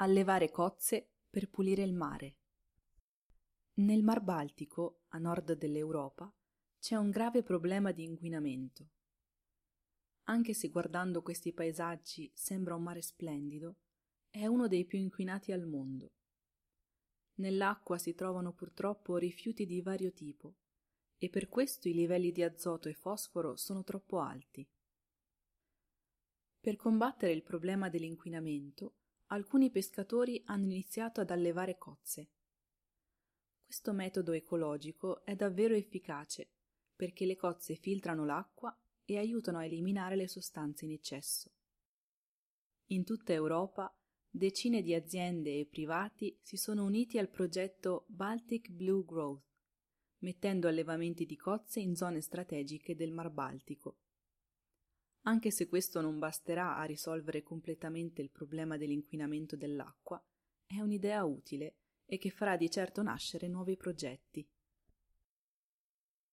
Allevare cozze per pulire il mare. Nel Mar Baltico, a nord dell'Europa, c'è un grave problema di inquinamento. Anche se guardando questi paesaggi sembra un mare splendido, è uno dei più inquinati al mondo. Nell'acqua si trovano purtroppo rifiuti di vario tipo e per questo i livelli di azoto e fosforo sono troppo alti. Per combattere il problema dell'inquinamento, alcuni pescatori hanno iniziato ad allevare cozze. Questo metodo ecologico è davvero efficace perché le cozze filtrano l'acqua e aiutano a eliminare le sostanze in eccesso. In tutta Europa decine di aziende e privati si sono uniti al progetto Baltic Blue Growth, mettendo allevamenti di cozze in zone strategiche del Mar Baltico. Anche se questo non basterà a risolvere completamente il problema dell'inquinamento dell'acqua, è un'idea utile e che farà di certo nascere nuovi progetti.